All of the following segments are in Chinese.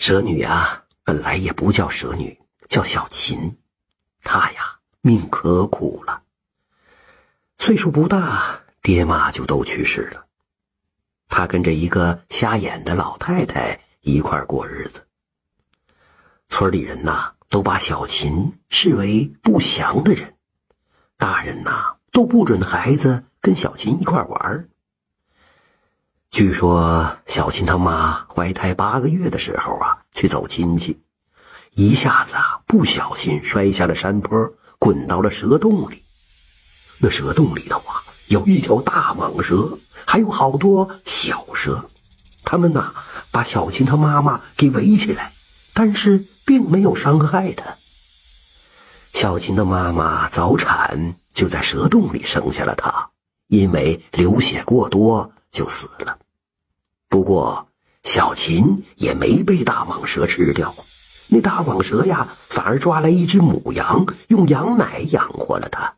蛇女啊，本来也不叫蛇女，叫小琴。她呀，命可苦了。岁数不大，爹妈就都去世了。她跟着一个瞎眼的老太太一块过日子。村里人呐，都把小琴视为不祥的人，大人呐，都不准孩子跟小琴一块玩。据说小琴他妈怀胎八个月的时候啊，去走亲戚，一下子啊不小心摔下了山坡，滚到了蛇洞里。那蛇洞里头啊有一条大蟒蛇，还有好多小蛇，他们呐把小琴他妈妈给围起来，但是并没有伤害她。小琴的妈妈早产，就在蛇洞里生下了她，因为流血过多。就死了。不过小琴也没被大蟒蛇吃掉，那大蟒蛇呀，反而抓来一只母羊，用羊奶养活了它。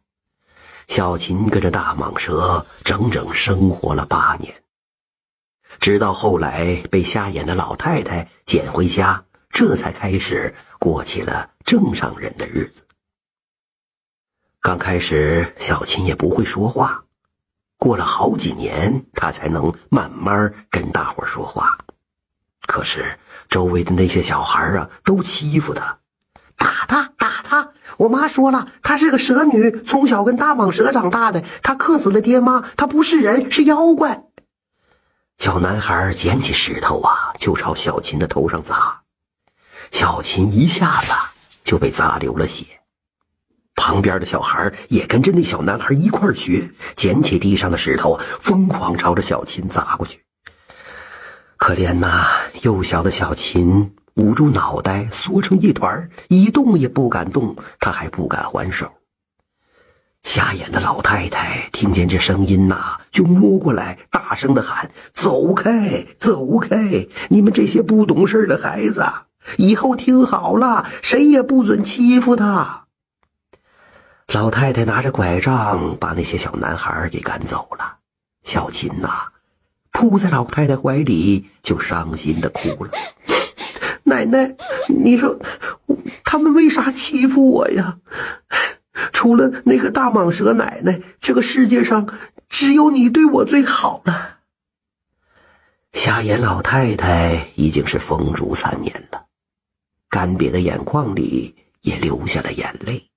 小琴跟着大蟒蛇整整生活了八年，直到后来被瞎眼的老太太捡回家，这才开始过起了正常人的日子。刚开始，小琴也不会说话。过了好几年，他才能慢慢跟大伙说话。可是周围的那些小孩啊，都欺负他，打他，打他！我妈说了，她是个蛇女，从小跟大蟒蛇长大的，她克死了爹妈，她不是人，是妖怪。小男孩捡起石头啊，就朝小琴的头上砸，小琴一下子就被砸流了血。旁边的小孩也跟着那小男孩一块学，捡起地上的石头，疯狂朝着小琴砸过去。可怜呐，幼小的小琴捂住脑袋，缩成一团，一动也不敢动，他还不敢还手。瞎眼的老太太听见这声音呐，就摸过来，大声的喊：“走开，走开！你们这些不懂事的孩子，以后听好了，谁也不准欺负他。”老太太拿着拐杖，把那些小男孩给赶走了。小琴呐，扑在老太太怀里，就伤心的哭了。奶奶，你说他们为啥欺负我呀？除了那个大蟒蛇奶奶，这个世界上只有你对我最好了。瞎眼老太太已经是风烛残年了，干瘪的眼眶里也流下了眼泪。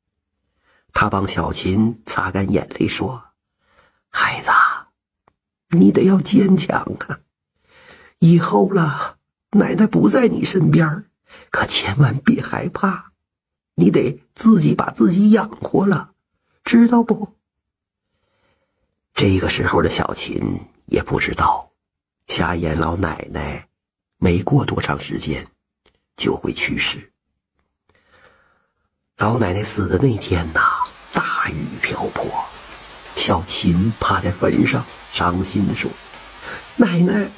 他帮小琴擦干眼泪，说：“孩子，你得要坚强啊！以后了，奶奶不在你身边，可千万别害怕，你得自己把自己养活了，知道不？”这个时候的小琴也不知道，瞎眼老奶奶没过多长时间就会去世。老奶奶死的那天呐。大雨瓢泼，小琴趴在坟上，伤心地说：“奶奶，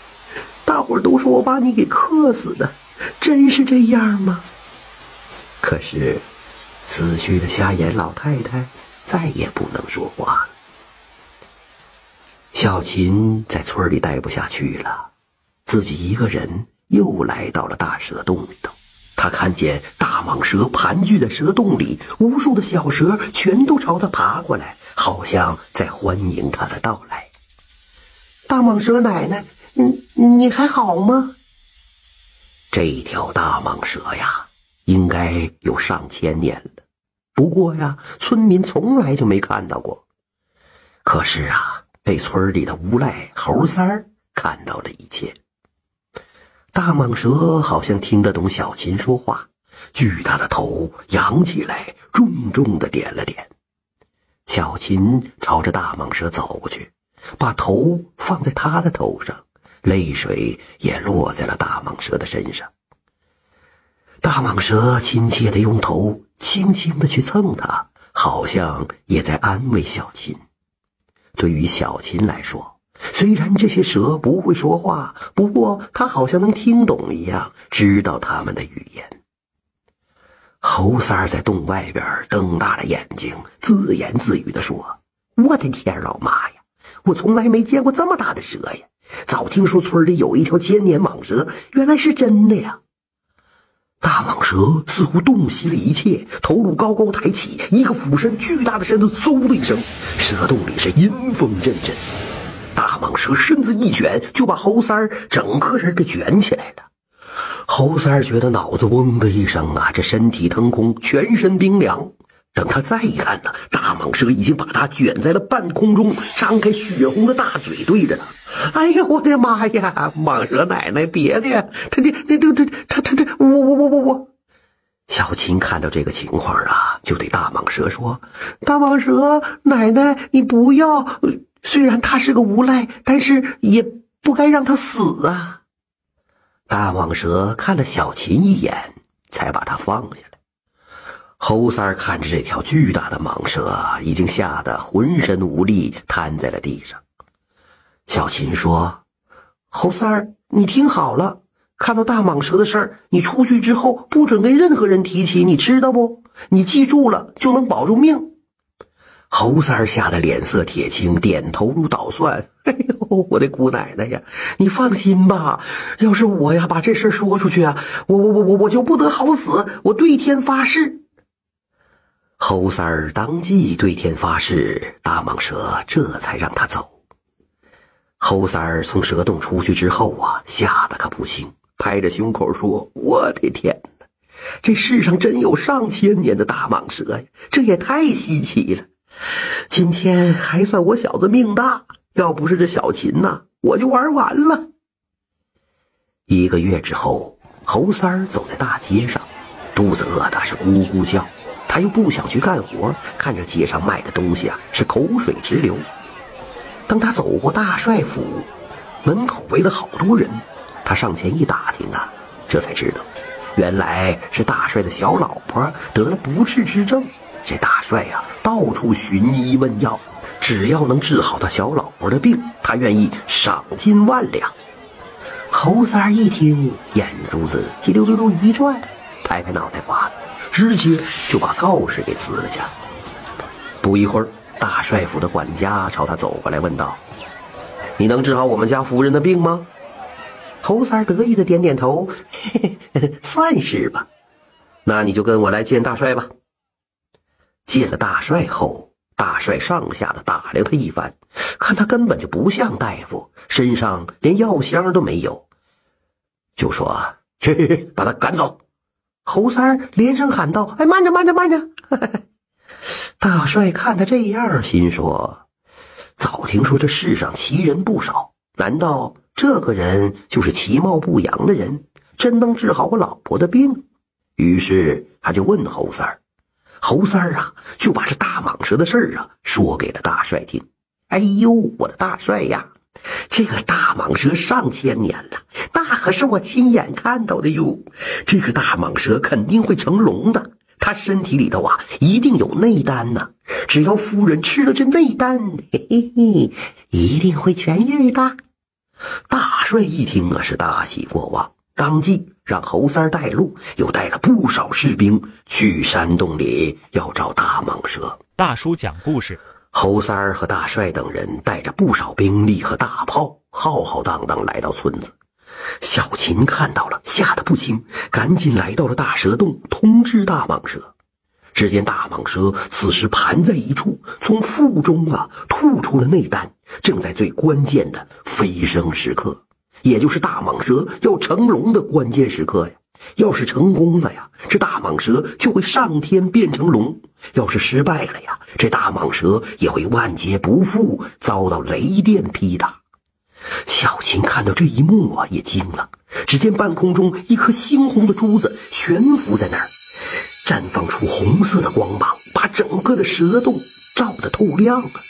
大伙都说我把你给克死的，真是这样吗？”可是，死去的瞎眼老太太再也不能说话了。小琴在村里待不下去了，自己一个人又来到了大蛇洞里头。他看见大蟒蛇盘踞在蛇洞里，无数的小蛇全都朝他爬过来，好像在欢迎他的到来。大蟒蛇奶奶，你你还好吗？这条大蟒蛇呀，应该有上千年了，不过呀，村民从来就没看到过。可是啊，被村里的无赖猴三儿看到了一切。大蟒蛇好像听得懂小琴说话，巨大的头扬起来，重重的点了点。小琴朝着大蟒蛇走过去，把头放在他的头上，泪水也落在了大蟒蛇的身上。大蟒蛇亲切的用头轻轻的去蹭它，好像也在安慰小琴。对于小琴来说，虽然这些蛇不会说话，不过它好像能听懂一样，知道他们的语言。猴三儿在洞外边瞪大了眼睛，自言自语地说：“我的天，老妈呀，我从来没见过这么大的蛇呀！早听说村里有一条千年蟒蛇，原来是真的呀！”大蟒蛇似乎洞悉了一切，头颅高高抬起，一个俯身，巨大的身子嗖的一声，蛇洞里是阴风阵阵。蟒蛇身子一卷，就把猴三儿整个人给卷起来了。猴三儿觉得脑子嗡的一声啊，这身体腾空，全身冰凉。等他再一看呢，大蟒蛇已经把他卷在了半空中，张开血红的大嘴对着他。哎呀，我的妈呀！蟒蛇奶奶，别的呀，他这、这、这、这、他、他、这，我、我、我、我、我。小琴看到这个情况啊，就对大蟒蛇说：“大蟒蛇奶奶，你不要。虽然他是个无赖，但是也不该让他死啊。”大蟒蛇看了小琴一眼，才把他放下来。猴三儿看着这条巨大的蟒蛇，已经吓得浑身无力，瘫在了地上。小琴说：“猴三儿，你听好了，看到大蟒蛇的事儿，你出去之后不准跟任何人提起，你知道不？你记住了，就能保住命。”猴三儿吓得脸色铁青，点头如捣蒜。“哎呦，我的姑奶奶呀！你放心吧，要是我呀把这事说出去啊，我我我我我就不得好死，我对天发誓。”猴三儿当即对天发誓，大蟒蛇这才让他走。猴三儿从蛇洞出去之后啊，吓得可不轻，拍着胸口说：“我的天哪，这世上真有上千年的大蟒蛇呀！这也太稀奇了。今天还算我小子命大，要不是这小琴呐，我就玩完了。”一个月之后，猴三儿走在大街上，肚子饿的是咕咕叫，他又不想去干活，看着街上卖的东西啊，是口水直流。当他走过大帅府，门口围了好多人。他上前一打听啊，这才知道，原来是大帅的小老婆得了不治之症。这大帅呀，到处寻医问药，只要能治好他小老婆的病，他愿意赏金万两。侯三儿一听，眼珠子叽溜溜溜一转，拍拍脑袋瓜子，直接就把告示给撕了去。不一会儿。大帅府的管家朝他走过来，问道：“你能治好我们家夫人的病吗？”侯三得意的点点头：“嘿嘿，算是吧。那你就跟我来见大帅吧。”见了大帅后，大帅上下的打量他一番，看他根本就不像大夫，身上连药箱都没有，就说：“去，去，去把他赶走。”侯三连声喊道：“哎，慢着，慢着，慢着！”大帅看他这样，心说：“早听说这世上奇人不少，难道这个人就是其貌不扬的人，真能治好我老婆的病？”于是他就问侯三儿：“侯三儿啊，就把这大蟒蛇的事儿啊说给了大帅听。哎呦，我的大帅呀，这个大蟒蛇上千年了，那可是我亲眼看到的哟。这个大蟒蛇肯定会成龙的。”它身体里头啊，一定有内丹呐！只要夫人吃了这内丹，嘿嘿嘿，一定会痊愈的。大帅一听啊，是大喜过望，当即让侯三带路，又带了不少士兵去山洞里要找大蟒蛇。大叔讲故事，侯三儿和大帅等人带着不少兵力和大炮，浩浩荡荡来到村子。小琴看到了，吓得不轻，赶紧来到了大蛇洞，通知大蟒蛇。只见大蟒蛇此时盘在一处，从腹中啊吐出了内丹，正在最关键的飞升时刻，也就是大蟒蛇要成龙的关键时刻呀。要是成功了呀，这大蟒蛇就会上天变成龙；要是失败了呀，这大蟒蛇也会万劫不复，遭到雷电劈打。小琴看到这一幕啊，也惊了。只见半空中一颗猩红的珠子悬浮在那儿，绽放出红色的光芒，把整个的蛇洞照得透亮啊！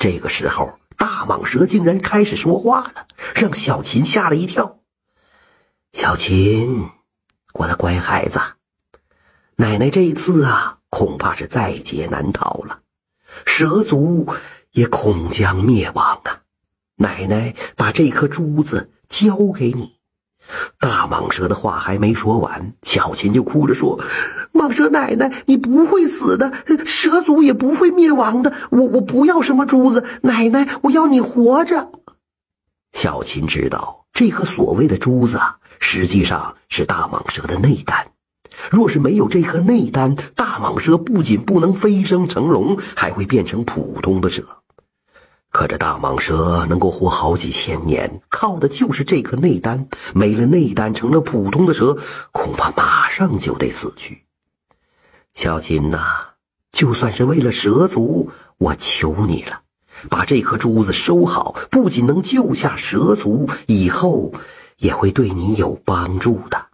这个时候，大蟒蛇竟然开始说话了，让小琴吓了一跳。小琴，我的乖孩子，奶奶这一次啊，恐怕是在劫难逃了，蛇族也恐将灭亡啊！奶奶把这颗珠子交给你。大蟒蛇的话还没说完，小琴就哭着说：“蟒蛇奶奶，你不会死的，蛇族也不会灭亡的。我我不要什么珠子，奶奶，我要你活着。”小琴知道这颗所谓的珠子，实际上是大蟒蛇的内丹。若是没有这颗内丹，大蟒蛇不仅不能飞升成龙，还会变成普通的蛇。可这大蟒蛇能够活好几千年，靠的就是这颗内丹。没了内丹，成了普通的蛇，恐怕马上就得死去。小琴呐，就算是为了蛇族，我求你了，把这颗珠子收好，不仅能救下蛇族，以后也会对你有帮助的。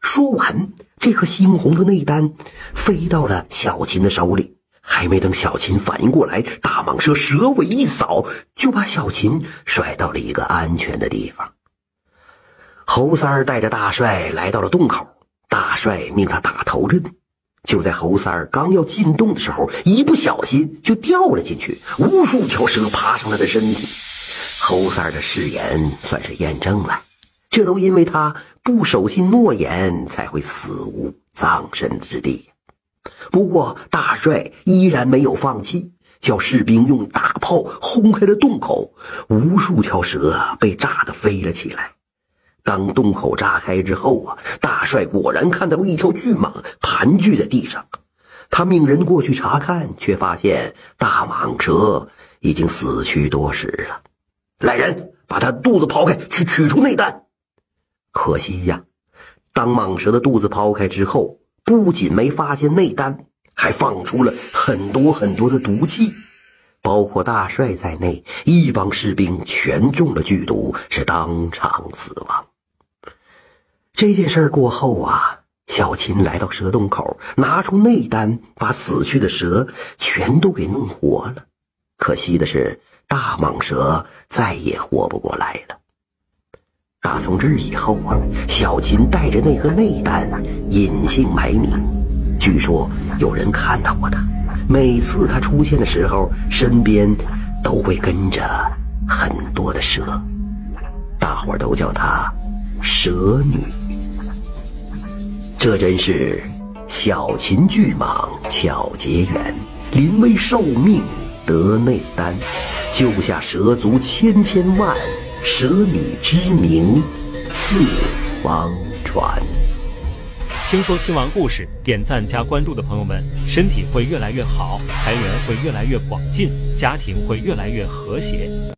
说完，这颗猩红的内丹飞到了小琴的手里。还没等小琴反应过来，大蟒蛇蛇尾一扫，就把小琴甩到了一个安全的地方。侯三儿带着大帅来到了洞口，大帅命他打头阵。就在侯三儿刚要进洞的时候，一不小心就掉了进去，无数条蛇爬上他的身体。侯三儿的誓言算是验证了，这都因为他不守信诺言，才会死无葬身之地。不过，大帅依然没有放弃，叫士兵用大炮轰开了洞口，无数条蛇被炸得飞了起来。当洞口炸开之后啊，大帅果然看到一条巨蟒盘踞在地上。他命人过去查看，却发现大蟒蛇已经死去多时了。来人，把他肚子刨开，去取出内丹。可惜呀，当蟒蛇的肚子刨开之后。不仅没发现内丹，还放出了很多很多的毒气，包括大帅在内，一帮士兵全中了剧毒，是当场死亡。这件事过后啊，小琴来到蛇洞口，拿出内丹，把死去的蛇全都给弄活了。可惜的是，大蟒蛇再也活不过来了。打从这儿以后啊，小琴带着那颗内丹隐姓埋名。据说有人看到过他，每次他出现的时候，身边都会跟着很多的蛇，大伙都叫她蛇女。这真是小秦巨蟒巧结缘，临危受命得内丹，救下蛇族千千万。蛇女之名四方传。听说听完故事，点赞加关注的朋友们，身体会越来越好，财源会越来越广进，家庭会越来越和谐。